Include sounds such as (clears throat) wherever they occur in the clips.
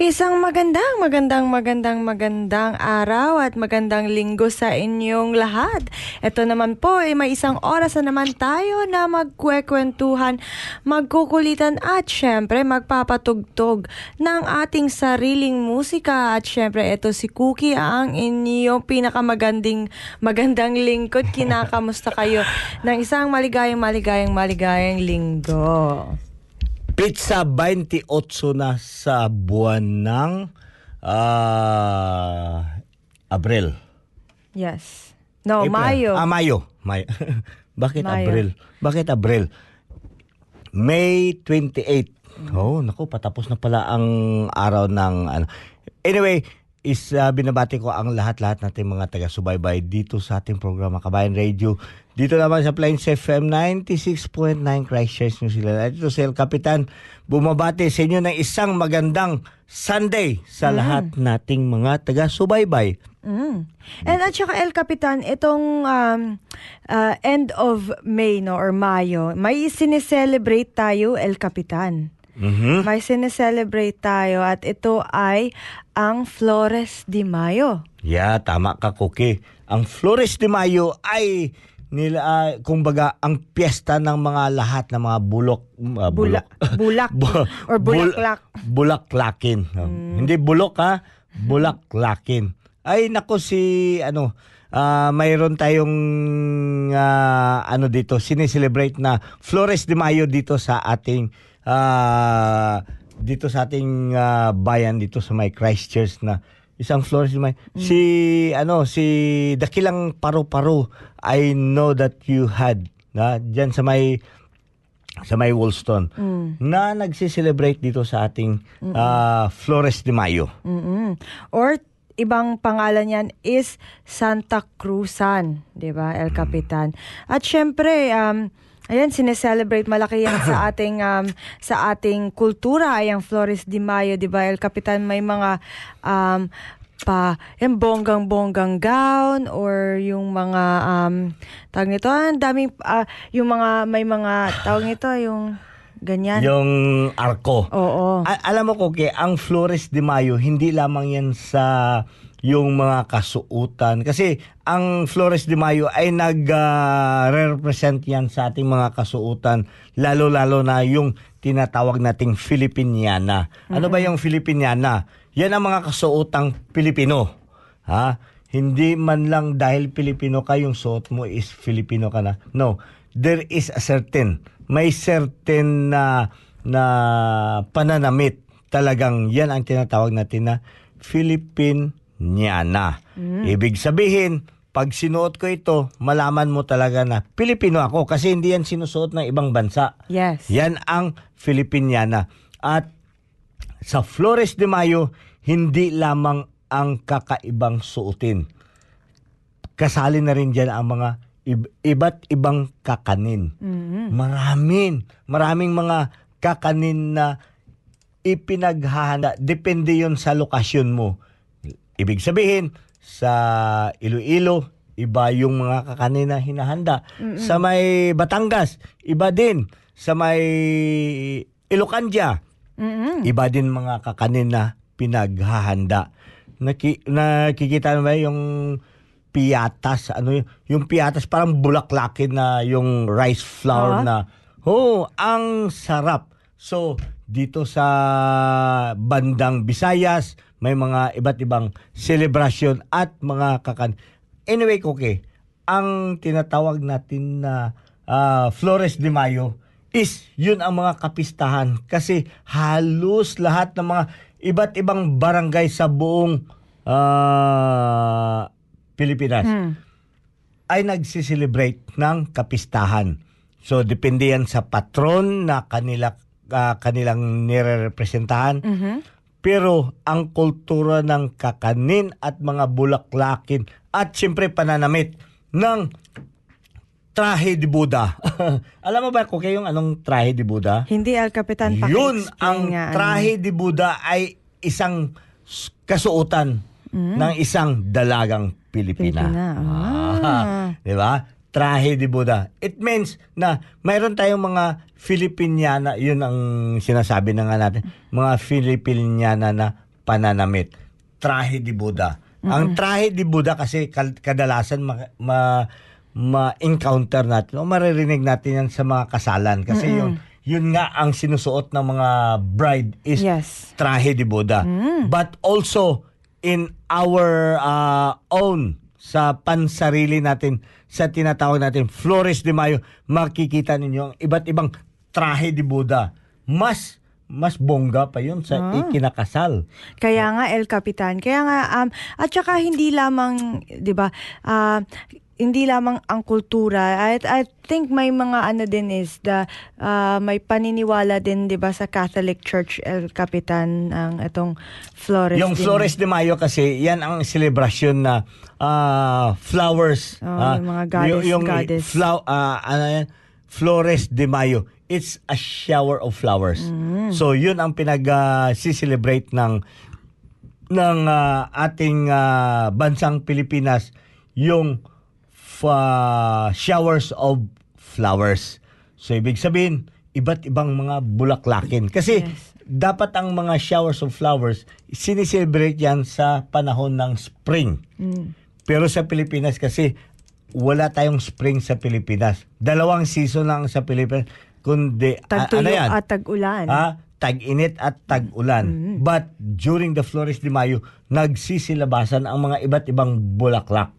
Isang magandang, magandang, magandang, magandang araw at magandang linggo sa inyong lahat. Ito naman po ay may isang oras na naman tayo na magkwekwentuhan, magkukulitan at syempre magpapatugtog ng ating sariling musika. At syempre ito si Cookie ang inyong pinakamaganding magandang lingkod. Kinakamusta kayo ng isang maligayang, maligayang, maligayang linggo. Pizza 28 na sa buwan ng ah, Abril. Yes. No, April. Mayo. Ah, Mayo. Mayo. (laughs) Bakit Mayo. Abril? Bakit Abril? May 28. Oh, naku, patapos na pala ang araw ng ano. Anyway, is ah, binabati ko ang lahat-lahat nating mga taga-subaybay dito sa ating programa Kabayan Radio. Dito naman sa Plains FM 96.9 Christchurch, New Zealand. At ito si El Capitan, bumabati sa inyo ng isang magandang Sunday sa lahat nating mga taga-subaybay. Mm. And at saka El Capitan, itong um, uh, end of May no or Mayo, may sineselebrate tayo El Capitan. Mhm. May sineselebrate tayo at ito ay ang Flores de Mayo. Yeah, tama ka, Cookie. Ang Flores de Mayo ay nila ah, kumbaga ang piyesta ng mga lahat ng mga bulok ah, Bula- (laughs) bulak Bu- or bul- bulaklak. bulaklakin. no? Hindi bulok ha, bulaklakin. Ay nako si ano ah, mayroon tayong ah, ano dito sineselebrate na Flores de Mayo dito sa ating ah, dito sa ating ah, bayan dito sa may Christchurch na isang Flores de Mayo. Si ano si Dakilang Paru-Paru I know that you had na diyan sa may sa may Woolston na nagsi-celebrate dito sa ating ah, Flores de Mayo. Mm-mm. Or ibang pangalan yan is Santa Cruzan, 'di ba? El Capitan. At syempre um Ayan, sineselebrate. Malaki yan sa (clears throat) ating um, sa ating kultura, ay ang Flores de Mayo, 'di ba? El Capitan may mga um, pa, yung bonggang-bonggang gown or yung mga, um, tawag nito, ang daming, ah, yung mga, may mga, tawag nito, yung ganyan. Yung arko. Oo. A- alam mo, Koke, ang Flores de Mayo, hindi lamang yan sa yung mga kasuutan. Kasi ang Flores de Mayo ay nag-represent yan sa ating mga kasuutan, lalo-lalo na yung tinatawag nating Filipiniana. Ano ba yung Filipiniana? Yan ang mga kasuotang Pilipino. Ha? Hindi man lang dahil Pilipino ka, yung suot mo is Filipino ka na. No. There is a certain, may certain na, na pananamit. Talagang yan ang tinatawag natin na Filipiniana. Ibig sabihin, pag sinuot ko ito, malaman mo talaga na Pilipino ako kasi hindi yan sinusuot ng ibang bansa. Yes. Yan ang Filipiniana. At sa Flores de Mayo, hindi lamang ang kakaibang suotin. Kasali na rin dyan ang mga iba't ibang kakanin. Maraming, maraming mga kakanin na ipinaghahanda. Depende yon sa lokasyon mo. Ibig sabihin, sa Iloilo, iba yung mga kakanin na hinahanda. Sa may Batangas, iba din. Sa may Ilocandia, iba din mga kakanin na pinaghahanda. Naki, nakikita mo ba yung piatas, ano yun? Yung piatas parang bulaklakin na yung rice flour Ah. na, oh, ang sarap. So, dito sa bandang Visayas, may mga iba't ibang celebration at mga kakan. Anyway, okay, ang tinatawag natin na ah, Flores de Mayo is yun ang mga kapistahan kasi halos lahat ng mga iba't ibang barangay sa buong ah, Pilipinas ay nagsiselebrate ng kapistahan. So depende yan sa patron na kanila ah, kanilang nirerepresentahan. Pero ang kultura ng kakanin at mga bulaklakin at siyempre pananamit ng trahe de Buddha. (laughs) Alam mo ba kung yung anong trahe de Buddha? Hindi, Al Capitan, Yun ang nga, ano. trahe de Buddha ay isang kasuotan ng isang dalagang Pilipina. Pilipina. Ah. Di ba? Trahe de Buddha. It means na mayroon tayong mga Filipiniana, yun ang sinasabi na nga natin, mga Filipiniana na pananamit. Trahe de Buddha. Ang trahe de Buddha kasi kadalasan ma, ma- ma-encounter natin o maririnig natin yan sa mga kasalan kasi yun yun nga ang sinusuot ng mga bride is Yes. trahe de Buddha. But also in our uh, own sa pansarili natin sa tinatawag natin Flores de Mayo makikita ninyo ang iba't ibang trahe de Buddha. Mas mas bongga pa yun sa ikinakasal. Kaya nga El Capitan. Kaya nga um at saka hindi lamang 'di ba ah, hindi lamang ang kultura. I, I think may mga ano din is the ah, may paniniwala din 'di ba sa Catholic Church El Capitan ang itong Flores. Yung din. Flores de Mayo kasi yan ang celebration na ah, flowers. Oh, ah, yung mga goddess, yung goddess. flow- ah, ano yan? Flores de Mayo. It's a shower of flowers. Mm. So yun ang pinag-celebrate ng ng ah, ating ah, bansang Pilipinas yung fa- showers of flowers. So ibig sabihin, iba't ibang mga bulaklakin. Kasi Yes. dapat ang mga showers of flowers, sinicelebrate yan sa panahon ng spring. Pero sa Pilipinas kasi, wala tayong spring sa Pilipinas. Dalawang season lang sa Pilipinas. Kundi, a- Tagtuyok ano yan? at tag-ulan. Ha? Tag-init at tag-ulan. But during the Flores de Mayo, nagsisilabasan ang mga iba't ibang bulaklak.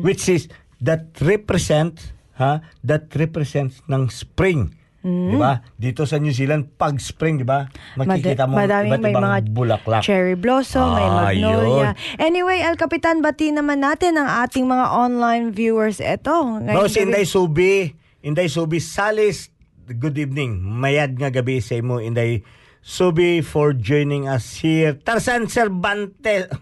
Which is, that represent, ha? That represents ng spring. Di ba? Dito sa New Zealand, pag spring, di ba? Makikita mo Madaming iba't may ibang mga bulaklak. cherry blossom, may Ah, magnolia. Anyway, El Capitan, bati naman natin ang ating mga online viewers. Ito. No, si Inday Subi, Inday Subi Salis, good evening. Mayad nga gabi sa imo, Inday Subi, for joining us here. Tarzan Cervantes.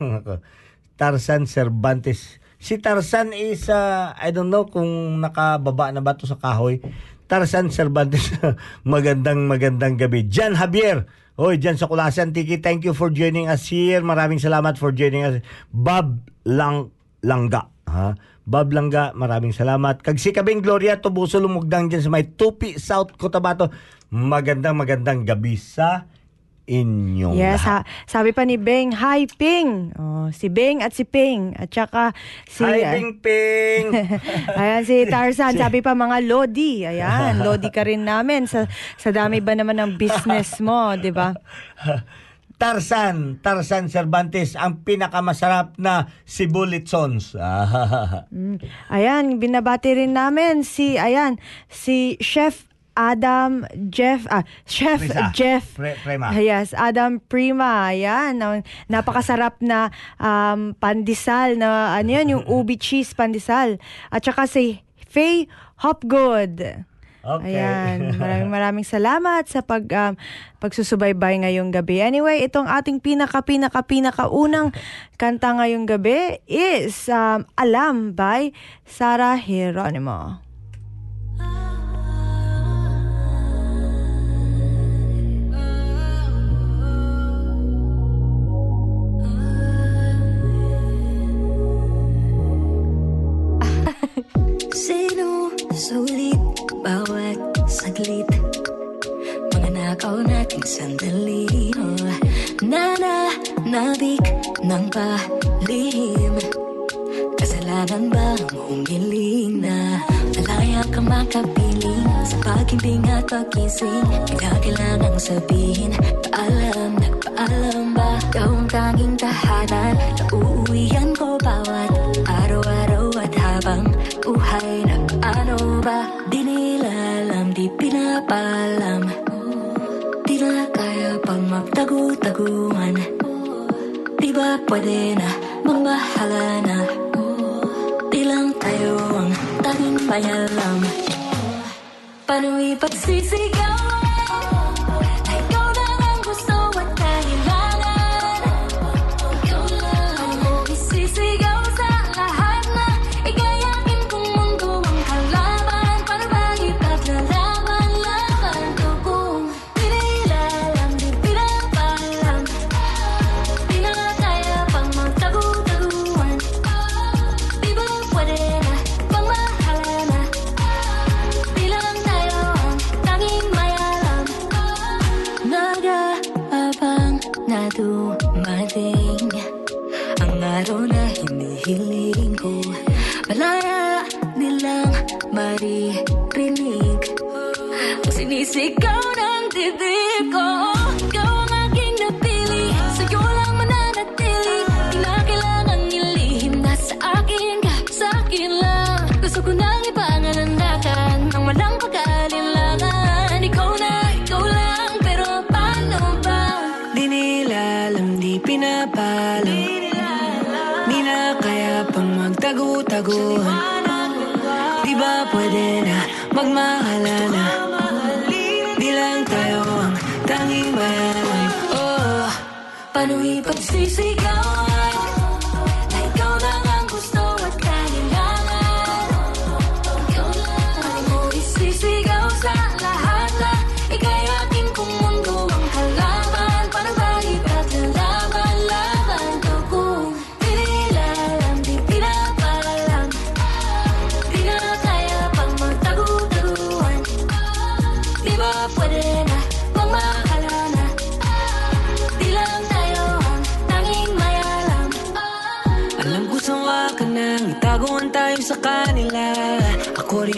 (laughs) Tarzan Cervantes. Si Tarzan is, uh, I don't know kung nakababa na ba to sa kahoy. Tarzan Cervantes. (laughs) magandang magandang gabi. Jan Javier. Hoy, Jan sa Kulasan, Tiki, thank you for joining us here. Maraming salamat for joining us. Bob Lang Langga. Ha? Bob Langga, maraming salamat. Kag si Kabing Gloria Tubuso lumugdang dyan sa may Tupi, South Cotabato. Magandang magandang gabi sa inyong Yes, lahat. ha, sabi pa ni Beng, Hi Ping. Oh, si Beng at si Ping. At saka si Hi, Ping Ping! (laughs) Ayan si Tarzan, sabi pa mga Lodi. Ayan, (laughs) Lodi ka rin namin sa sa dami ba naman ng business mo, 'di ba? (laughs) Tarzan, Tarzan Cervantes, ang pinakamasarap na sibulitsons. Ah, Mm. Ayan, binabati rin namin si ayan, si Chef Adam Jeff ah Chef Prisa. Jeff Pre- Prema. Yes, Adam Prima. Ayan, napakasarap na um, pandesal na ano yun, yung (laughs) ubi cheese pandesal. At saka si Faye Hopgood. Okay. Ayan, (laughs) maraming maraming salamat sa pag um, pagsusubaybay ngayong gabi. Anyway, itong ating pinaka pinaka pinaka unang (laughs) kanta ngayong gabi is um, Alam by Sarah Geronimo. Sino sulit bawat saglit? Mga nakaw nating sandali oh, Nananabik ng palihim. Kasalanan ba ang humiling na Malaya ka makapiling Sa paghimbing at pagkising Kinakailangang sabihin Paalam, nagpaalam ba? Ikaw ang tanging tahanan Na uuwihan buhay na paano ba? Di nila di pinapalam Di na kaya pang magtagu-taguan Di ba pwede na magmahala na? Di lang tayo ang tanging may alam Paano ipagsisigawan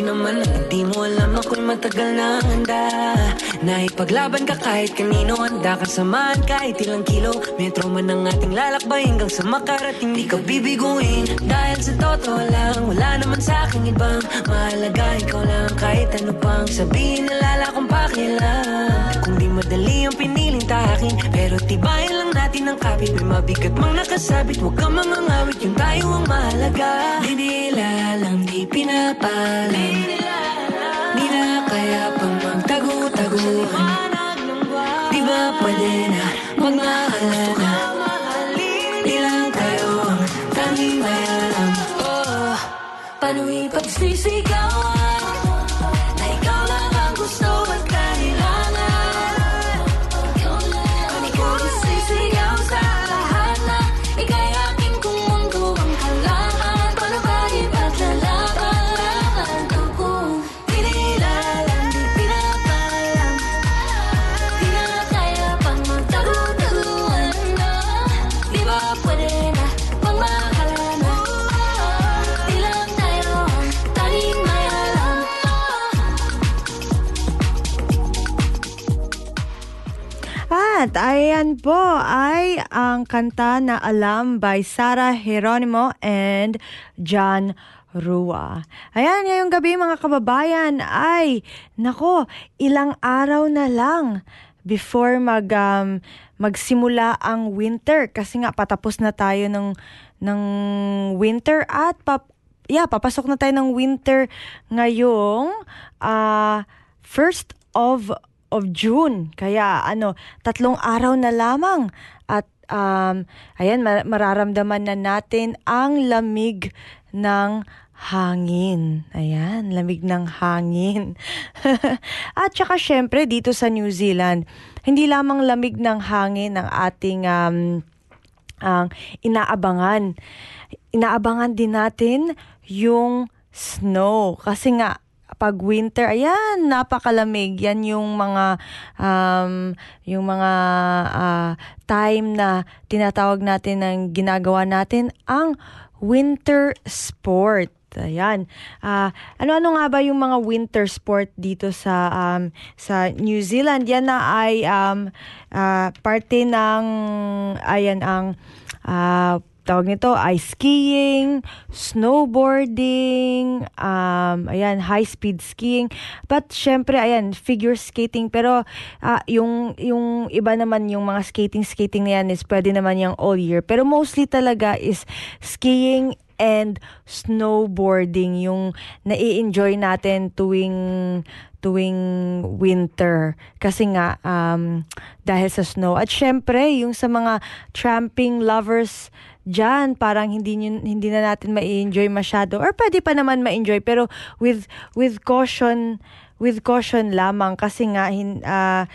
naman hindi mo alam ako'y matagal na handa. Na ipaglaban ka kahit kanino Handa ka samahan kahit ilang kilo. Metro man ang ating lalakbay hanggang sa makarating Di ka bibiguin. Dahil sa totoo lang Wala naman sa aking ibang mahalaga. Ikaw lang kahit ano pang sabihin Nalala kong pakialam. Kung di madali ang piniling takin Pero tibayan lang natin ang kapit May mabigat mang nakasabit Huwag kang mangangawit yung tayo ang mahalaga. Di nila alam, di pinapalam Di na kaya pang magtago-taguan Di ba pwede na na At ayan po ay ang kanta na alam by Sarah Geronimo and John Rua. Ayan, ngayong gabi mga kababayan ay, nako, ilang araw na lang before mag um, magsimula ang winter kasi nga patapos na tayo ng ng winter at pap yeah, papasok na tayo ng winter ngayong uh, first of of June. Kaya ano, tatlong araw na lamang at um, ayan, mararamdaman na natin ang lamig ng hangin. Ayan, lamig ng hangin. (laughs) At saka syempre dito sa New Zealand, hindi lamang lamig ng hangin ang ating um, ang inaabangan. Inaabangan din natin yung snow kasi nga pag winter, ayan, napakalamig. Yan yung mga um, yung mga uh, time na tinatawag natin ng ginagawa natin ang winter sport. Ayan. Uh, ano-ano nga ba yung mga winter sport dito sa um, sa New Zealand? Yan na ay um, uh, parte ng ayan ang uh, tawag nito ice skiing, snowboarding, um, ayan, high-speed skiing. But syempre, ayan, figure skating. Pero uh, yung, yung iba naman, yung mga skating-skating na yan is pwede naman yung all year. Pero mostly talaga is skiing and snowboarding yung nai-enjoy natin tuwing tuwing winter. Kasi nga um, dahil sa snow. At syempre yung sa mga tramping lovers dyan, parang hindi, hindi na natin ma-enjoy masyado. Or pwede pa naman ma-enjoy, pero with, with caution, with caution lamang. Kasi nga hin, uh,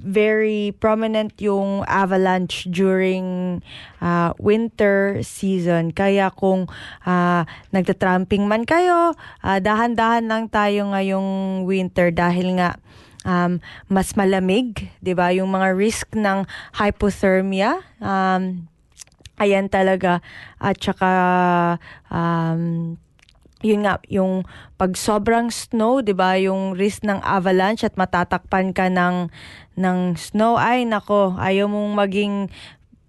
very prominent yung avalanche during uh, winter season. Kaya kung uh, nagtatramping man kayo, uh, dahan-dahan lang tayo ngayong winter dahil nga um, mas malamig, 'di ba? Yung mga risk ng hypothermia, um, ayan talaga at saka um, yun nga, yung pag sobrang snow, 'di ba, yung risk ng avalanche at matatakpan ka ng ng snow ay nako, ayaw mong maging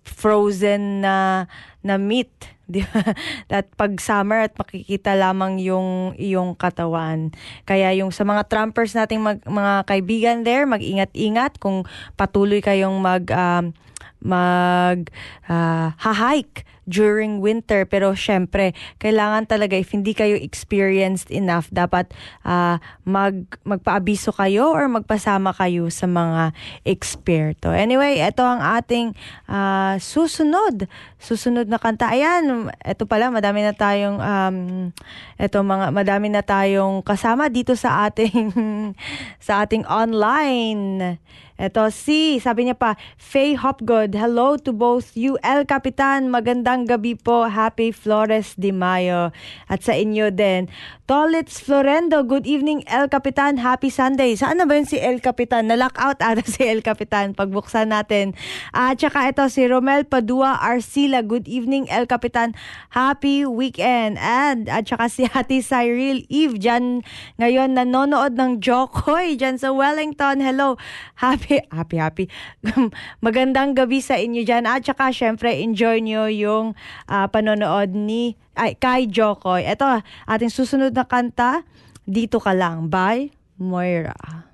frozen na na meat, (laughs) 'di ba? At pag summer at makikita lamang yung iyong katawan. Kaya yung sa mga trampers nating mag, mga kaibigan there, mag-ingat-ingat kung patuloy kayong mag um, mag uh, ha-hike during winter pero syempre kailangan talaga if hindi kayo experienced enough dapat uh, mag magpaabiso kayo or magpasama kayo sa mga eksperto. Anyway, ito ang ating uh, susunod susunod na kanta. Ayan, ito pala madami na tayong um ito mga madami na tayong kasama dito sa ating (laughs) sa ating online ito si, sabi niya pa, Faye Hopgood, hello to both you, El Capitan, magandang gabi po, happy Flores de Mayo. At sa inyo din, Tolitz Florendo, good evening El Capitan, happy Sunday. Saan na ba yun si El Capitan? Na-lockout ata (laughs) si El Capitan, pagbuksan natin. At saka ito si Romel Padua Arcila, good evening El Capitan, happy weekend. And at saka si Hati Cyril Eve, dyan ngayon nanonood ng Jokoy, dyan sa Wellington, hello, happy happy, happy, happy. (laughs) Magandang gabi sa inyo dyan. At saka, syempre, enjoy nyo yung uh, panonood ni, ay, kay Jokoy. Ito, ating susunod na kanta, Dito Ka Lang, by Moira.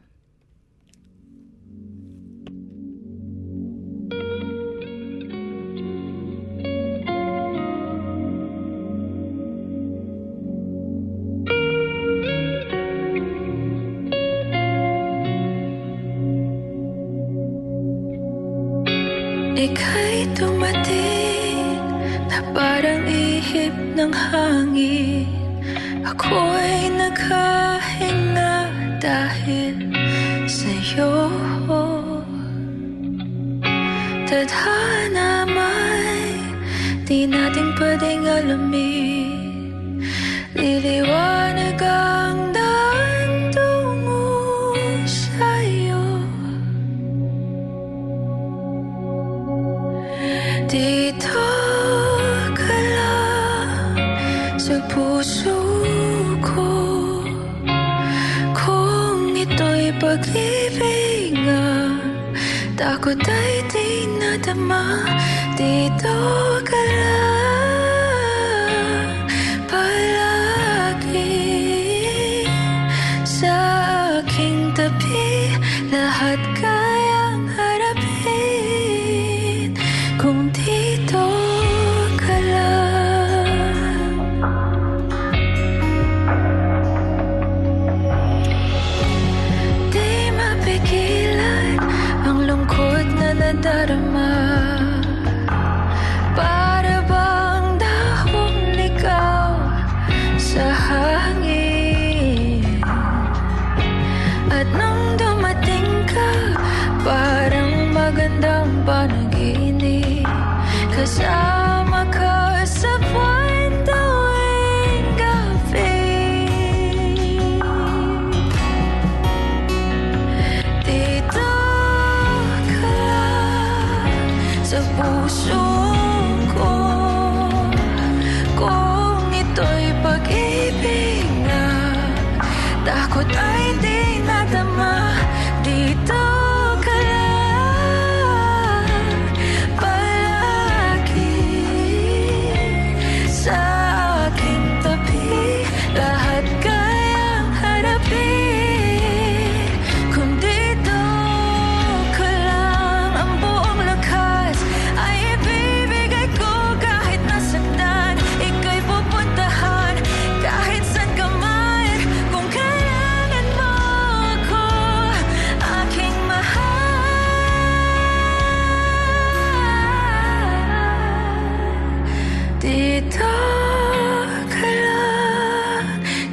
Ika'y tumating na parang ihip ng hangin. Ako'y nagkahinga dahil sa'yo. Tadhana may di natin pwedeng alamin. Liliwanag ang Dito pag-ibig Takot ay di nadama. Dito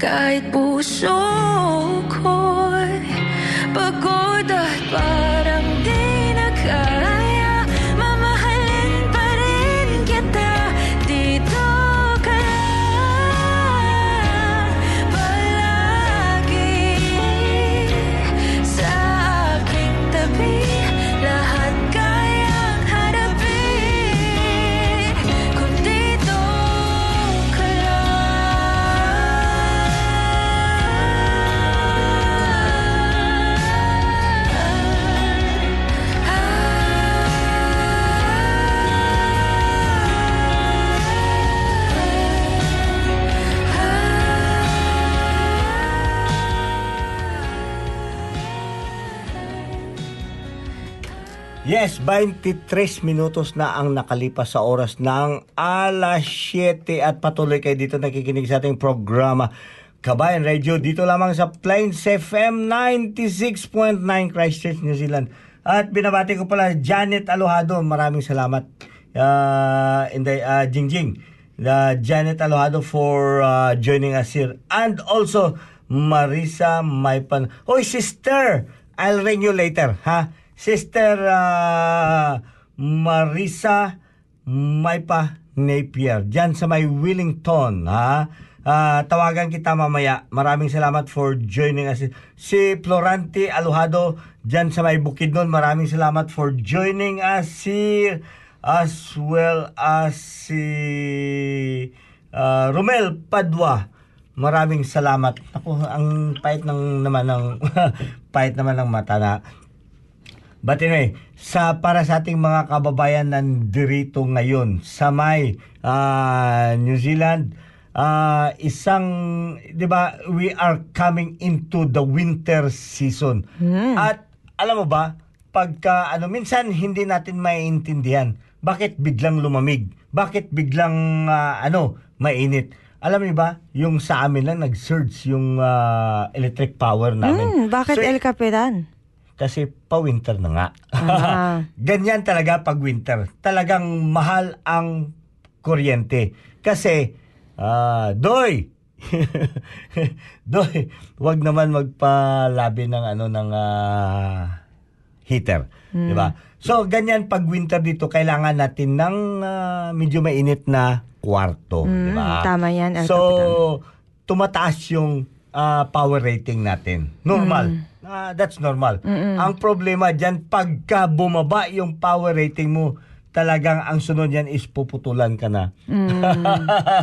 Kahit puso ko'y Yes, 23 minutos na ang nakalipas sa oras ng alas 7 at patuloy kayo dito nakikinig sa ating programa Kabayan Radio dito lamang sa Plains FM 96.9 Christchurch, New Zealand. At binabati ko pala Janet Alohado, maraming salamat. Uh, Inday, uh, Jingjing, uh, Janet Alohado for uh, joining us here. And also Marisa Maipan. Hoy, sister! I'll ring you later, ha? Sister uh, Marisa Maipa Napier. Diyan sa may Wellington, ha? Ah, tawagan kita mamaya. Maraming salamat for joining us. Si Florante Alojado diyan sa may Bukidnon. Maraming salamat for joining us here as well as si ah, Romel Padua. Maraming salamat. Ako, ang pait ng naman ng (laughs) pait naman ng mata na But anyway, sa para sa ating mga kababayan nandirito ngayon sa may ah, New Zealand, ah, isang 'di ba, we are coming into the winter season. At alam mo ba, pagka ano minsan hindi natin maiintindihan bakit biglang lumamig, bakit biglang ah, ano, mainit. Alam niyo ba, yung sa amin lang nag-surge yung ah, electric power namin. Hmm, bakit So, El Capitan? Kasi pa-winter na nga. (laughs) Ganyan talaga pag winter. Talagang mahal ang kuryente. Kasi, ah, doy, (laughs) doy, wag naman magpalabi ng ano ng ah, heater, Hmm. 'di ba? So ganyan pag winter dito kailangan natin ng ah, medyo mainit na kwarto, 'di ba? Mm, tama yan, El So Capitan. tumataas yung ah, power rating natin. Normal. Mm. Ah, that's normal. Ang problema diyan pagka bumaba yung power rating mo, talagang ang sunod yan is puputulan ka na. Mm.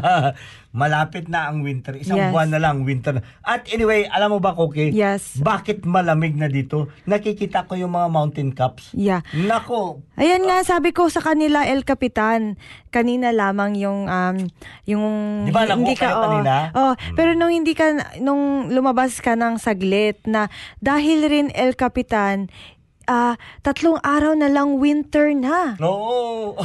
(laughs) Malapit na ang winter. Isang Yes. buwan na lang winter. At anyway, alam mo ba, Koki? Yes. Bakit malamig na dito? Nakikita ko yung mga mountain caps. Yeah. Nako, Ayan nga, sabi ko sa kanila, El Capitan, kanina lamang yung, um, yung... Di ba, nakuha kayo oo. kanina? Oh, pero nung hindi ka, nung lumabas ka ng saglit na dahil rin El Capitan, ah, tatlong araw na lang winter na. Oo.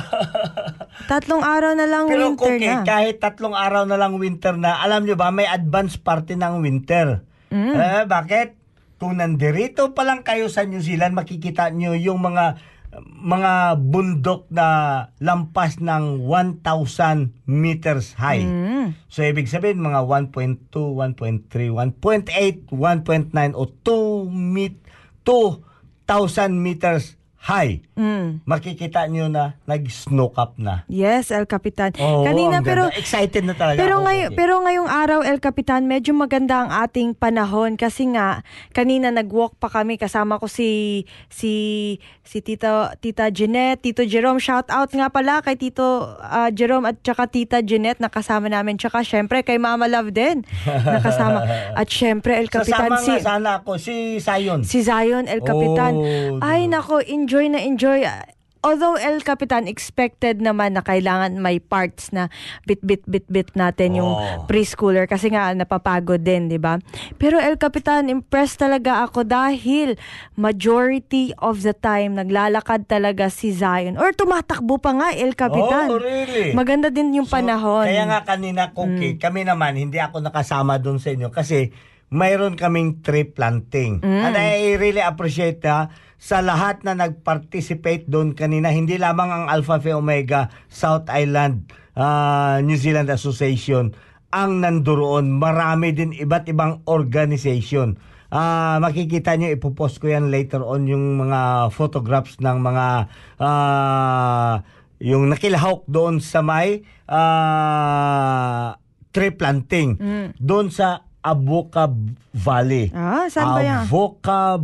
(laughs) Tatlong araw na lang Pero winter Koki, na. kahit tatlong araw na lang winter na, alam nyo ba, may advance party ng winter. Mm. Eh, bakit? Kung nandirito pa lang kayo sa New Zealand, makikita nyo yung mga mga bundok na lampas ng 1,000 meters high. Mm. So, ibig sabihin, mga 1.2, 1.3, 1.8, 1.9 o 2 meet, 2,000 meters high. Mm. Makikita nyo na nag-snow cap na. Yes, El Capitan. Oo, Kanina pero excited na talaga Pero ngayon, Koki. pero ngayong araw El Capitan, medyo maganda ang ating panahon kasi nga kanina nag-walk pa kami kasama ko si si si Tita Tita Jeanette, Tito Jerome. Shout out nga pala kay Tito ah, Jerome at saka Tita Jeanette nakasama namin. Tsaka syempre kay Mama Love din nakasama. (laughs) At syempre El Capitan Sasama si nga sana ako, si Sayon. Si Zion El Capitan. Oh, Ay nako, enjoy na enjoy. Although El Capitan expected naman na kailangan may parts na bit bit bit bit natin yung Oh. preschooler kasi nga napapagod din, 'di ba? Pero El Capitan impressed talaga ako dahil majority of the time naglalakad talaga si Zion or tumatakbo pa nga El Capitan. Oh, really? Maganda din yung So, panahon. Mm. Kaya nga kanina, Cookie, kami naman, hindi ako nakasama doon sa inyo kasi mayroon kaming tree planting. Mm. And I really appreciate ha, sa lahat na nag-participate doon kanina, hindi lamang ang Alpha Phi Omega South Island ah, New Zealand Association ang nandoon. Marami din iba't ibang organization. Ah, makikita niyo ipopost ko yan later on yung mga photographs ng mga ah, yung nakilahok doon sa may ah, tree planting doon sa Avoca Valley. Ah, saan ba yan? Avoca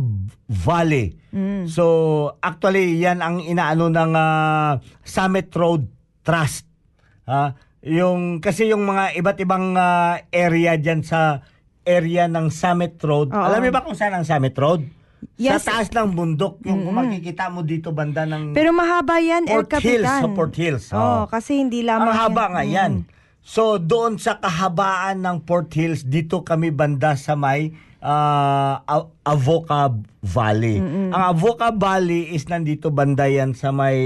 Valley. So, actually, yan ang inaano ng ah, Summit Road Trust. Ah, yung kasi yung mga iba't ibang ah, area diyan sa area ng Summit Road. Oo. Alam niyo ba kung saan ang Summit Road? Yes. Sa taas ng bundok, yung kung makikita mo dito banda ng Pero mahaba yan El Port Hills, Capitan. sa Port Hills. Oh, Oo. kasi hindi lamang Ang haba yan. nga yan. So doon sa kahabaan ng Port Hills, dito kami banda sa may A- Avoca Valley. Ang Avoca Valley is nandito banda yan sa may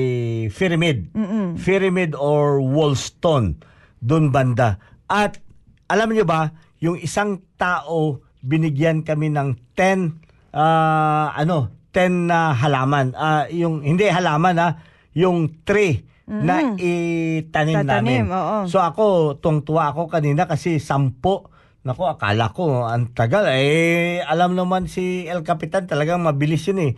Pyramid. Pyramid or Woolston. Doon banda. At alam niyo ba, yung isang tao, binigyan kami ng 10 ah, ano, 10 na halaman. Ah, yung hindi halaman ha, yung tree na itanim Tatanim, namin. oo. So ako, tungtuwa ako kanina kasi sampo. Nako, akala ko ang tagal. Eh, alam naman si El Capitan talagang mabilis yun eh.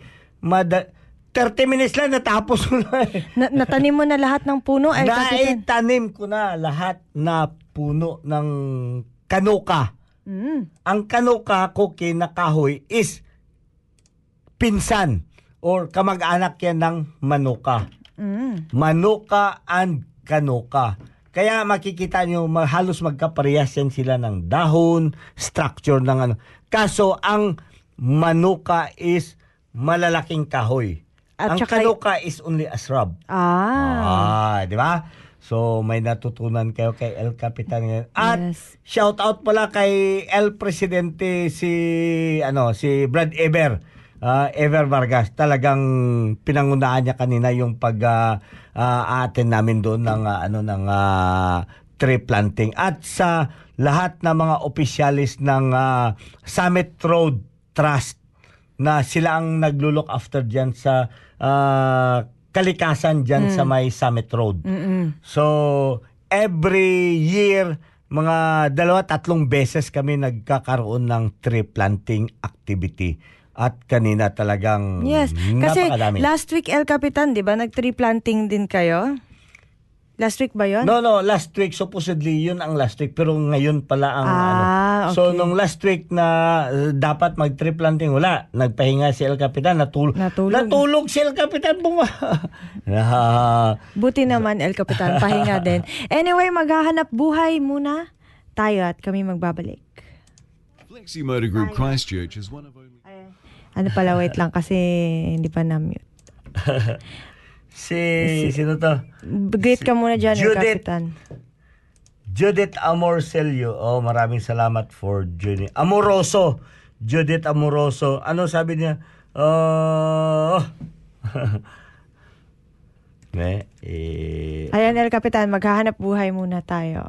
Mada- 30 minutes lang natapos ko na eh. Na- natanim mo na lahat ng puno, El Capitan. Naitanim ko na lahat na puno ng kanuka. Mm. Ang kanuka ko kinakahoy is pinsan or kamag-anak yan ng manuka. Mm. Manuka and kanuka. Kaya makikita nyo, halos magkaparehas yan sila ng dahon, structure ng ano. Kaso, ang manuka is malalaking kahoy. At ang saka- kanuka is only a shrub. Ah. Ah, di ba? So, may natutunan kayo kay El Capitan ngayon. At Yes. shout out pala kay El Presidente si ano, si Brad Eber. Ah, Ever Vargas. Talagang pinangunahan niya kanina yung pag ah, ah, attend namin doon ng ah, ano ng ah, tree planting at sa lahat ng mga opisyalis ng ah, Summit Road Trust na sila ang naglo-look after diyan sa ah, kalikasan diyan sa may Summit Road. So every year mga dalawa tatlong beses kami nagkakaroon ng tree planting activity. At kanina talagang Yes. Kasi napakadami. last week, El Capitan, di ba, nag-tree planting din kayo? Last week ba yun? No, no, last week supposedly yun ang last week pero ngayon pala ang Ah, ano. So okay. nung last week na uh, dapat mag-trip planting wala, nagpahinga si El Capitan, natul- Natulog. natulog si El Capitan bunga. (laughs) Ah, Buti naman, El Capitan, pahinga din. Anyway, maghahanap buhay muna tayo at kami magbabalik. Flexi Motor Group Christchurch is one of only. Ano pala, wait lang kasi hindi pa na-mute. (laughs) si sino to? Greet ka muna dyan, El Judith. Capitan. Judith Amorcelio. Oh, maraming salamat for joining. Amoroso. Judith Amoroso. Ano sabi niya? Oh. (laughs) Me, eh, Ayan, El Capitan, maghahanap buhay muna tayo.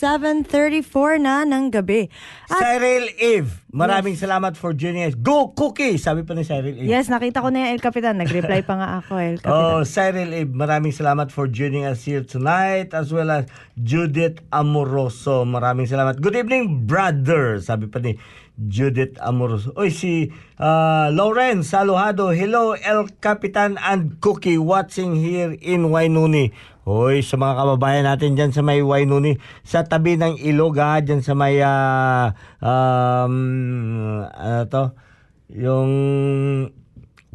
7.34 na ng gabi. At Cyril Eve, maraming salamat for joining us. Go Cookie! Sabi pa ni Cyril Eve. yes, nakita ko na yung El Capitan. Nag-reply pa nga ako, El (laughs) Capitan. Oh, Cyril Eve, maraming salamat for joining us here tonight as well as Judith Amoroso. Maraming salamat. Good evening, brother. Sabi pa ni Judith Amoroso. Oy, si uh, Lawrence Salujado. Hello, El Capitan and Cookie watching here in Wainuni. Hoy, sa mga kababayan natin dyan sa may Wainuni, sa tabi ng ilog ha, dyan sa may, ah, um, ano to, yung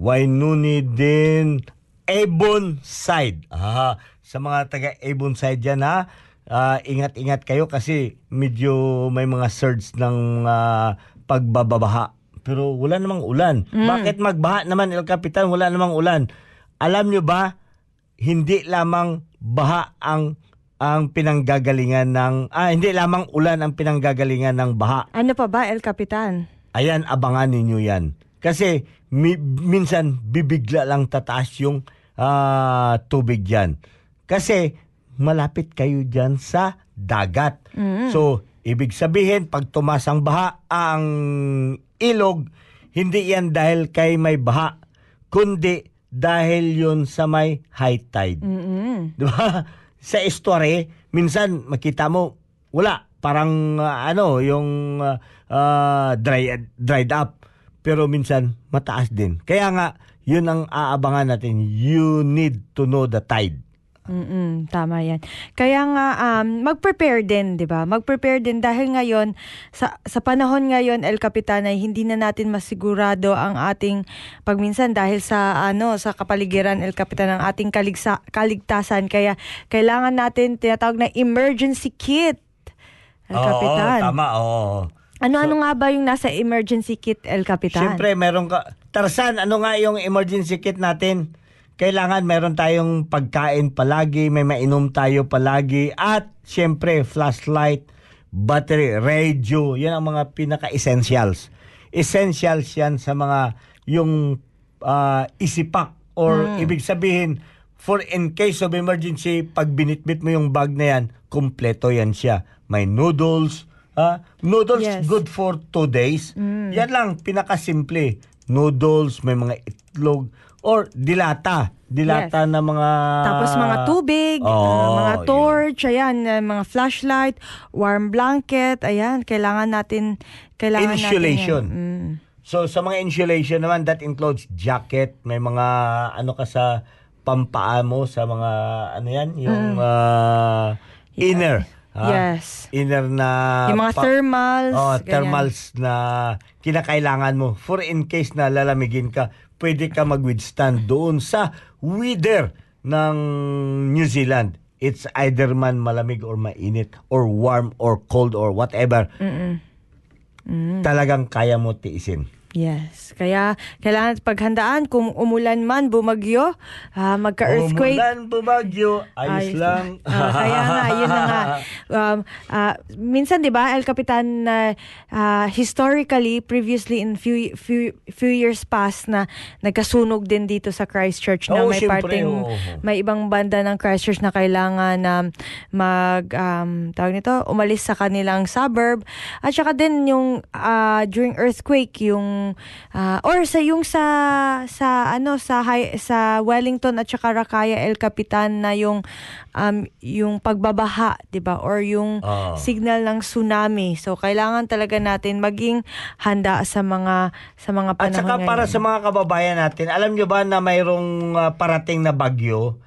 Wainuni din, Avon Side. Ah, sa mga taga Avon Side dyan ha, ah, ingat-ingat kayo kasi medyo may mga surge ng ah, pagbababaha. Pero wala namang ulan. Bakit magbaha naman, El Capitan? Wala namang ulan. Alam nyo ba, hindi lamang baha ang ang pinanggagalingan ng ah hindi lamang ulan ang pinanggagalingan ng baha. Ano pa ba, El Capitan? Ayan abangan ninyo 'yan. Kasi mi- minsan bibigla lang tataas yung ah, tubig diyan. Kasi malapit kayo diyan sa dagat. So ibig sabihin pag tumas ang baha ang ilog hindi yan dahil kay may baha kundi dahil yun sa may high tide. Mm-mm. Di ba? Sa estuary, minsan makita mo, wala. Parang ah, ano, yung ah, ah, dry, dried up. Pero minsan, mataas din. Kaya nga, yun ang aabangan natin. You need to know the tide. Mm-mm, tama yan. Kaya nga, um, mag-prepare din, di ba? Mag-prepare din dahil ngayon, sa, sa panahon ngayon, El Capitan, ay hindi na natin masigurado ang ating pagminsan dahil sa ano sa kapaligiran El Capitan ang ating kaligsa, kaligtasan. Kaya kailangan natin tinatawag na emergency kit. El Capitan. Oo, tama. Oo. Ano-ano nga ba yung nasa emergency kit, El Capitan? Siyempre, meron ka... Tarsan, ano nga yung emergency kit natin? Kailangan meron tayong pagkain palagi, may mainom tayo palagi, at siyempre, flashlight, battery, radio, yan ang mga pinaka-essentials. Essentials yan sa mga yung ah, isipak or ibig sabihin, for in case of emergency, pag binitbit mo yung bag na yan, kumpleto yan siya. May noodles, ah, noodles Yes. good for two days. Yan lang, pinakasimple. Noodles, may mga itlog, or dilata. Dilata Yes. na mga... Tapos mga tubig, Oo, uh, mga yun. torch, ayan, uh, mga flashlight, warm blanket, ayan, kailangan natin, kailangan Insulation. natin yan. Mm. So sa mga insulation naman, that includes jacket, may mga ano ka sa pampaa mo, sa mga ano yan, yung ah, inner. ha? Yes. Inner na... Yung mga thermals, Oh, ganyan. thermals na kinakailangan mo. For in case na lalamigin ka, pwede ka mag-withstand doon sa weather ng New Zealand. It's either man malamig or mainit or warm or cold or whatever. Talagang kaya mo tiisin. Yes. Kaya kailangan paghandaan kung umulan man, bumagyo, ah, magka-earthquake. Umulan, bumagyo, ayos, lang. Ah, kaya nga, (laughs) yun na nga. Um, ah, minsan, di ba, El Capitan, na ah, historically, previously in few, few, few years past na nagkasunog din dito sa Christchurch na Oo, may syempre, parting, oo. may ibang banda ng Christchurch na kailangan na mag, um, tawag nito, umalis sa kanilang suburb. At saka din yung ah, during earthquake, yung ah, or sa yung sa sa ano sa high, sa Wellington at saka Rakaya El Capitan na yung um, yung pagbabaha, 'di ba? Or yung Oo. signal ng tsunami. So kailangan talaga natin maging handa sa mga sa mga At panahon saka ngayon. para sa mga kababayan natin, alam nyo ba na mayroong ah, parating na bagyo?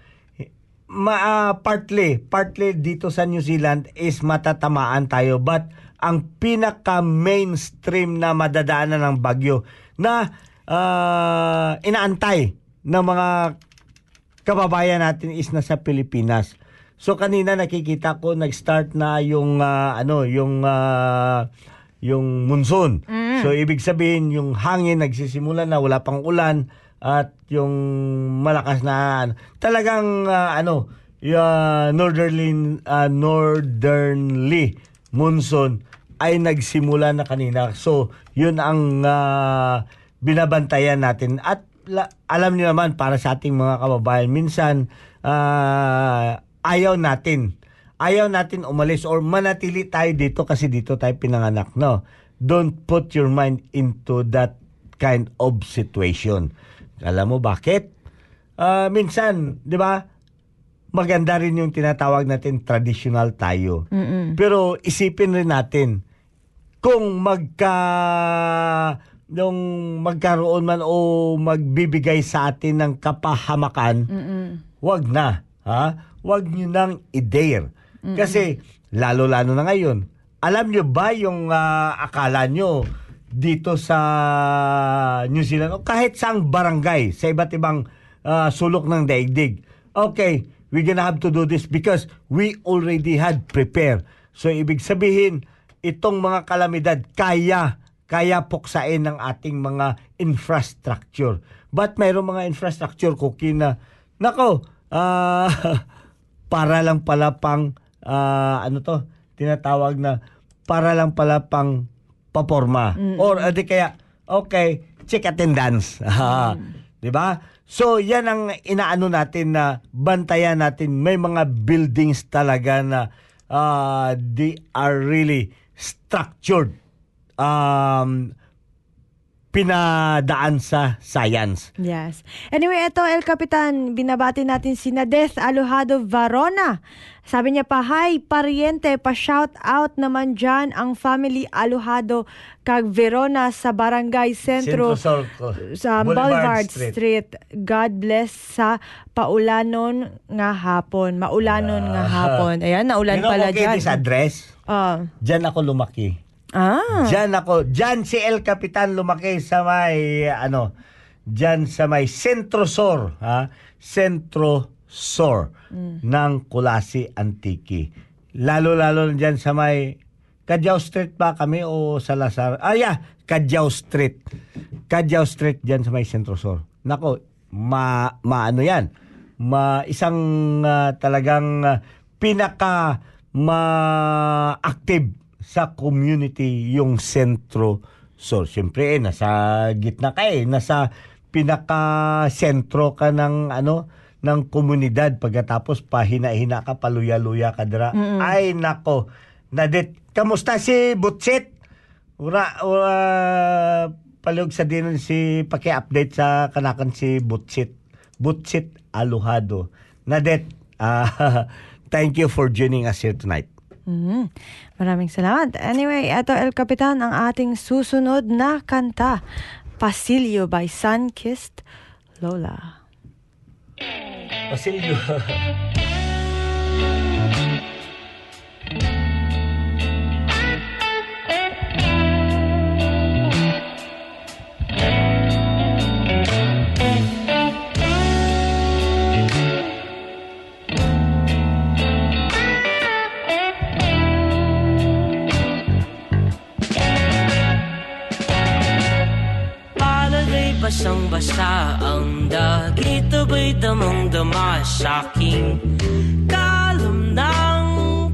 Ma, ah, partly, partly dito sa New Zealand is matatamaan tayo but ang pinaka mainstream na madadaanan ng bagyo na ah, inaantay ng mga kababayan natin is nasa Pilipinas. So kanina nakikita ko nag-start na yung ah, ano, yung ah, yung monsoon. So ibig sabihin yung hangin nagsisimula na wala pang ulan at yung malakas na ano, talagang ah, ano, yung northerly ah, northernly monsoon ay nagsimula na kanina. So yun ang ah, binabantayan natin at la- alam niyo naman para sa ating mga kababayan minsan ah, ayaw natin ayaw natin umalis or manatili tayo dito kasi dito tayo pinanganak, no? Don't put your mind into that kind of situation. Alam mo bakit? Ah, minsan, 'di ba? Maganda rin yung tinatawag natin traditional tayo. Pero isipin rin natin kung magka nung magkaroon man o magbibigay sa atin ng kapahamakan, wag na, ha? Wag niyo nang i-dare. Kasi lalo-lalo na ngayon, alam niyo ba yung ah, akala niyo dito sa New Zealand o kahit saang barangay sa iba't ibang ah, sulok ng daigdig. Okay, we're gonna have to do this because we already had prepared. So ibig sabihin, itong mga kalamidad kaya kaya puksain ng ating mga infrastructure. But mayroong mga infrastructure ko kina nako, ah (laughs) para lang pala pang ah, ano to, tinatawag na para lang pala pang paporma. Or adi kaya okay, check attendance. (laughs) Ah, 'Di ba? So yan ang inaano natin na bantayan natin may mga buildings talaga na ah, they are really structured um pinadaan sa science. Yes. Anyway, ito El Capitan, binabati natin si Nadeth Alojado Varona. Sabi niya pa, Hi, pariente, pa-shout out naman dyan ang family Alojado kag Verona sa Barangay Centro, Centro sa Boulevard Boulevard, Street. Street. God bless sa paulanon nga hapon. Maulanon nga hapon. Ayan, naulan You know, pala okay dyan. this address? Ah. Diyan ako lumaki. Ah. Diyan ako, diyan si El Capitan lumaki sa may ano, diyan sa may Centro Sur, ha? Centro Sur ng Kulasi Antique. Lalo-lalo diyan sa may Kadyao Street ba kami o Salazar? Ah, yeah, Kadyao Street. Kadyao Street diyan sa may Centro Sur. Nako, ma maano 'yan? Ma isang ah, talagang ah, pinaka ma-active sa community yung Centro Sur. Siyempre, eh, nasa gitna ka eh. Nasa pinaka-sentro ka ng ano ng komunidad pagkatapos pahina-hina ka paluya-luya ka dira. Ay nako. Nadit, kamusta si Butsit? Ura, ura palug sa din si paki-update sa kanakan si Butsit. Butsit Alojado. Nadet, ah, (laughs) thank you for joining us here tonight. Mhm. Maraming salamat. Anyway, ito El Capitan ang ating susunod na kanta. Pasilyo by Sun-Kissed Lola. Basilio. (laughs) basang-basa ang dagit Abay damang-dama sa'king kalam ng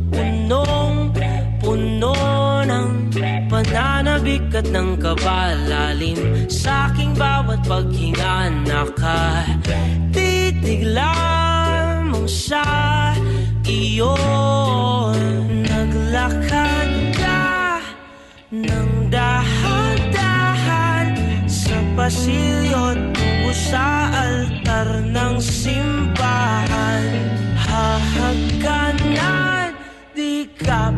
punong Puno ng pananabik at ng kabalalim Sa'king bawat paghinga Nakatitig lamang sa iyo Naglakad ka ng sa pasilyo tungo sa altar ng simbahan. Hahagkanan di ka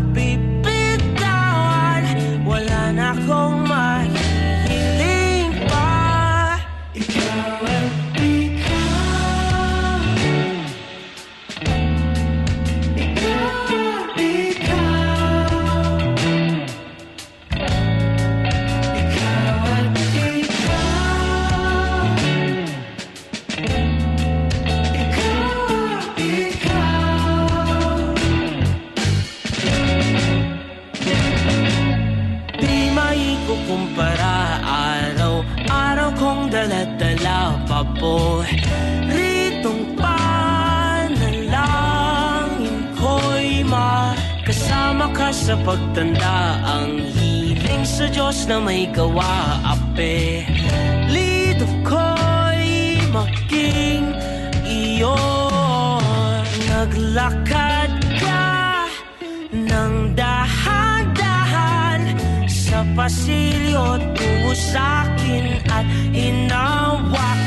Diyos na may gawa ape. Lido ko'y maging iyo Naglakad ka ng dahan-dahan Sa pasilyo tungo sa'kin at inawakan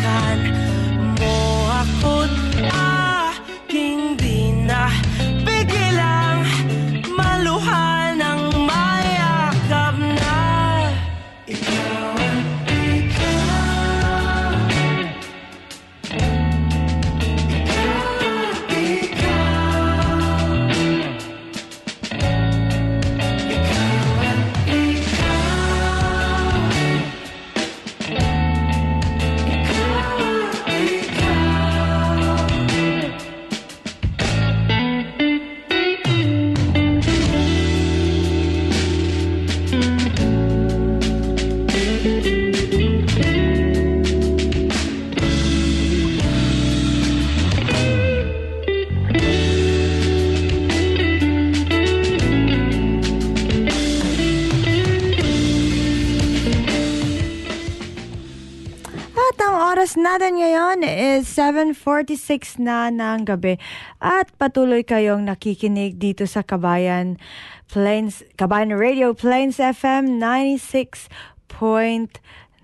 natin ngayon is 7.46 na ng gabi. At patuloy kayong nakikinig dito sa Kabayan Plains, Kabayan Radio Plains FM 96.9.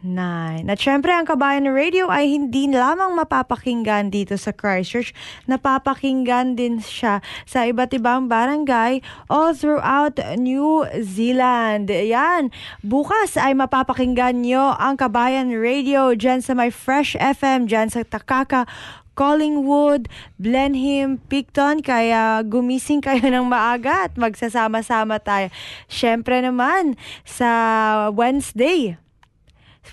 At syempre, ang Kabayan Radio ay hindi lamang mapapakinggan dito sa Christchurch, napapakinggan din siya sa iba't ibang barangay all throughout New Zealand. Yan, bukas ay mapapakinggan nyo ang Kabayan Radio dyan sa may Fresh FM, dyan sa Takaka, Collingwood, Blenheim, Picton. Kaya gumising kayo (laughs) ng maaga at magsasama-sama tayo. Syempre naman, sa Wednesday,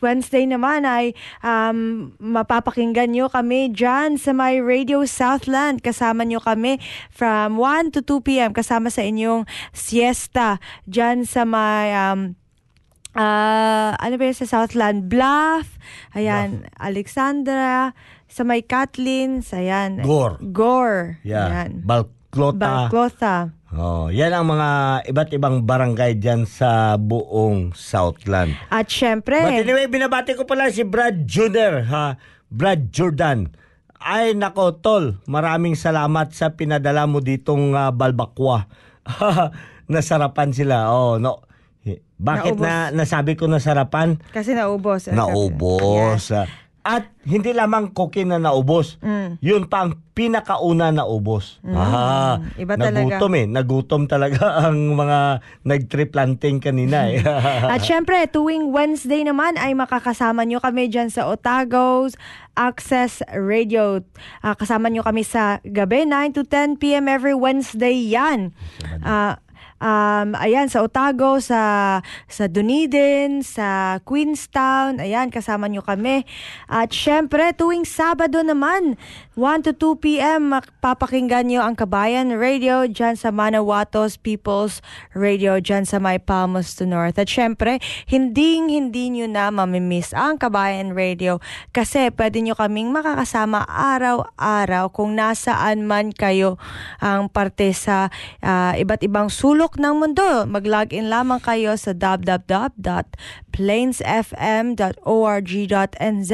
Wednesday naman ay um, mapapakinggan nyo kami dyan sa my Radio Southland. Kasama nyo kami from 1 to 2 p.m. Kasama sa inyong siesta dyan sa my... Um, ah, ano ba yun sa Southland? Bluff. Ayan, Alexandra. Sa may Kathleen. Ayan. Gore. Gore. Yeah. Ayan. Balclota. Balclotha. Oh, yan ang mga iba't ibang barangay diyan sa buong Southland. At syempre, But anyway, binabati ko pala si Brad Jr. ha. Brad Jordan. Ay nako tol, maraming salamat sa pinadala mo ditong ah, balbakwa. (laughs) Nasarapan sila. Oh, no. Bakit Naubos. na nasabi ko nasarapan? kasi naubos. Naubos. ah. At hindi lamang koke na naubos. Mm. Yun pa ang pinakauna na ubos. Ah, Iba talaga. nagutom eh. Nagutom talaga (laughs) ang mga nag-trip planting kanina eh. (laughs) At syempre, tuwing Wednesday naman ay makakasama nyo kami dyan sa Otago's Access Radio. Ah, kasama nyo kami sa gabi, 9 to 10 p.m. every Wednesday yan. Ah, um, ayan, sa Otago, sa, sa Dunedin, sa Queenstown, ayan, kasama nyo kami. At syempre, tuwing Sabado naman, 1 to 2 p.m. papakinggan nyo ang Kabayan Radio dyan sa Manawatos People's Radio dyan sa May Palmos to North. At syempre, hindi hindi nyo na mamimiss ang Kabayan Radio kasi pwede nyo kaming makakasama araw-araw kung nasaan man kayo ang parte sa ah, iba't ibang sulok ng mundo. Mag-login lamang kayo sa www.plainsfm.org.nz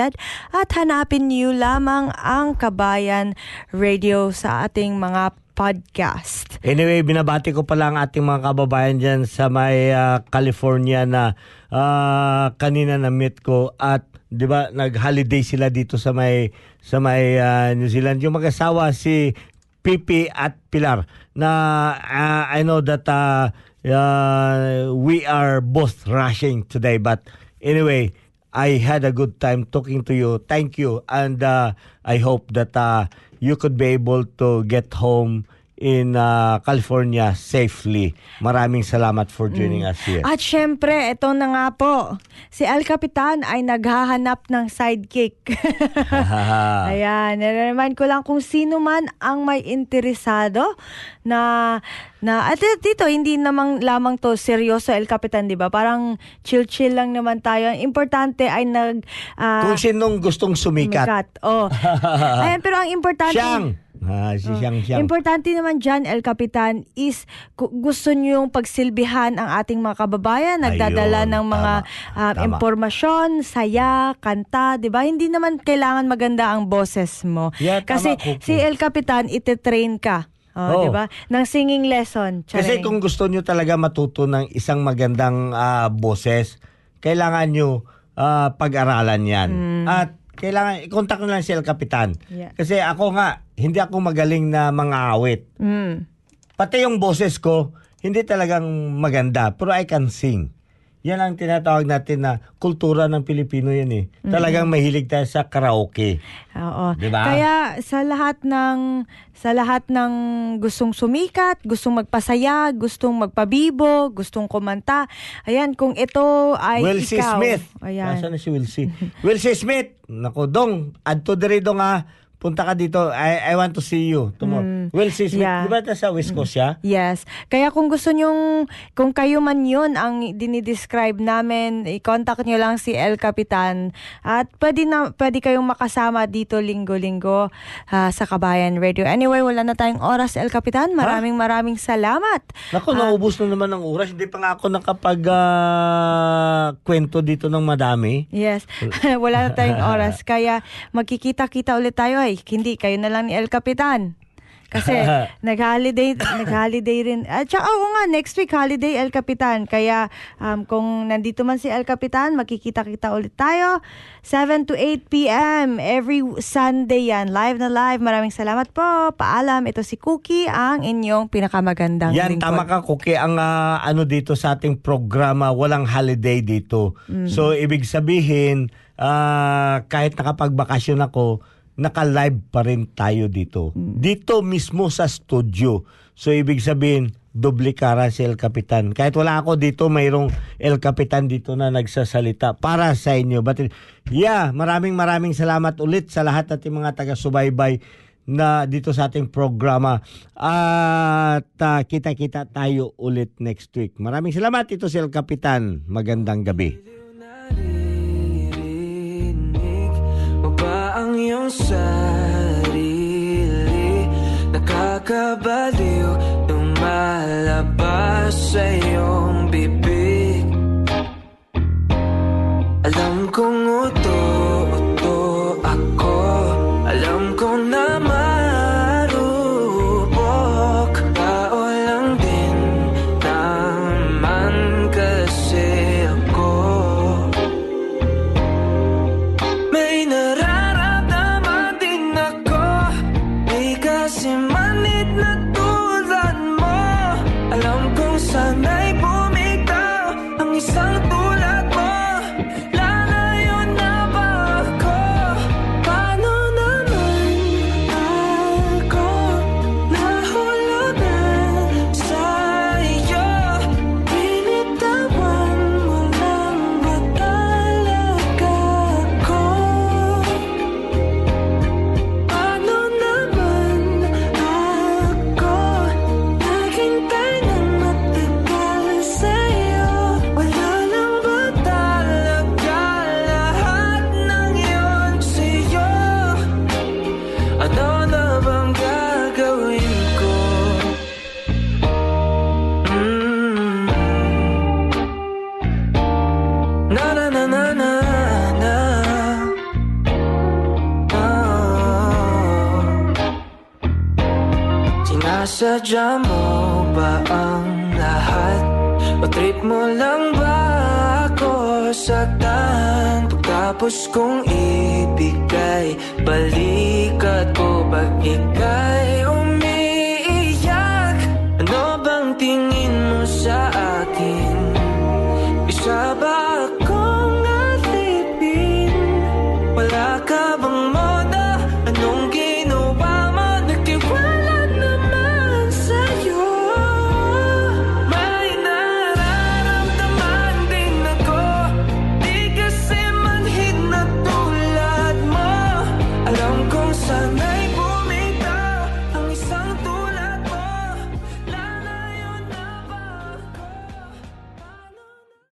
at hanapin niyo lamang ang Kabayan Radio sa ating mga podcast. Anyway, binabati ko pala ang ating mga kababayan dyan sa may ah, California na ah, kanina na meet ko at 'di ba nag-holiday sila dito sa may sa may ah, New Zealand yung mag-asawa si Pipi at Pilar na ah, I know that ah, ah, we are both rushing today but anyway I had a good time talking to you. Thank you. And uh, I hope that uh, you could be able to get home in uh, California safely. Maraming salamat for joining us here. At syempre, ito na nga po. Si El Capitan ay naghahanap ng sidekick. (laughs) Ayan, nare-remind ko lang kung sino man ang may interesado na na at dito hindi namang lamang to seryoso El Capitan, 'di ba? Parang chill-chill lang naman tayo. Ang importante ay nag ah, Kung sinong gustong sumikat. sumikat. Oh. (laughs) Ayan, pero ang importante Siyang! Ah, si Siyang Siyang. Importante naman dyan, El Capitan, is gusto nyo yung pagsilbihan ang ating mga kababayan, nagdadala Ayun, ng mga tama, um, tama. impormasyon, saya, kanta, di ba? Hindi naman kailangan maganda ang boses mo. Yeah, tama, Kasi Kuko. si El Capitan, ititrain ka. Oh, Oh. 'di ba? Ng singing lesson. Kasi Charing. kung gusto nyo talaga matuto ng isang magandang ah, boses, kailangan nyo ah, pag-aralan yan. At kailangan, i-contact nyo lang si El Capitan. Yeah. Kasi ako nga, hindi ako magaling na mga awit. Mm. Pati yung boses ko, hindi talagang maganda, pero I can sing. Yan ang tinatawag natin na kultura ng Pilipino yan eh. Talagang mahilig tayo sa karaoke. Oo. Di ba? Kaya sa lahat ng sa lahat ng gustong sumikat, gustong magpasaya, gustong magpabibo, gustong kumanta, ayan kung ito ay Wilsie ikaw. Smith. Ayan. Nasaan na si Wilsie? Wilsie Smith. Nako, dong. Adto diri dong ha. Punta ka dito. I, I want to see you tomorrow. Wilsie Smith. Mm. Yeah. Di ba ito sa West Coast siya? Yes. Kaya kung gusto nyong, kung kayo man yun ang dinidescribe namin, i-contact nyo lang si El Capitan. At pwede, na, pwede kayong makasama dito linggo-linggo ah, sa Kabayan Radio. Anyway, wala na tayong oras, El Capitan. Maraming maraming salamat. Ah. naubos na naman ang oras. Hindi pa nga ako nakapag ah, kwento dito ng madami. Yes. (laughs) Wala na tayong (laughs) oras. Kaya magkikita-kita ulit tayo. Ay, hindi. Kayo na lang ni El Capitan. Kasi (laughs) nag-holiday, nag-holiday rin. At saka, oo nga, next week holiday El Capitan. Kaya um, kung nandito man si El Capitan, magkikita-kita ulit tayo. 7 to 8 p.m. every Sunday yan. Live na live. Maraming salamat po. Paalam. Ito si Cookie, ang inyong pinakamagandang Yan, lingkod. tama ka, Kuki. Ang ah, ano dito sa ating programa, walang holiday dito. Mm. So, ibig sabihin, ah, kahit nakapagbakasyon ako, naka-live pa rin tayo dito. Dito mismo sa studio. So, ibig sabihin, doble kara si El Capitan. Kahit wala ako dito, mayroong El Capitan dito na nagsasalita para sa inyo. But, yeah, maraming maraming salamat ulit sa lahat nating mga taga-subaybay na dito sa ating programa. At ah, kita-kita tayo ulit next week. Maraming salamat. Ito si El Capitan. Magandang gabi. Iyong sarili? Nakakabaliw lumalabas sa iyong bibig Alam kong uto-uto ako Sinasadya mo ba ang lahat? O trip mo lang ba ako saktan? Pagkapos kong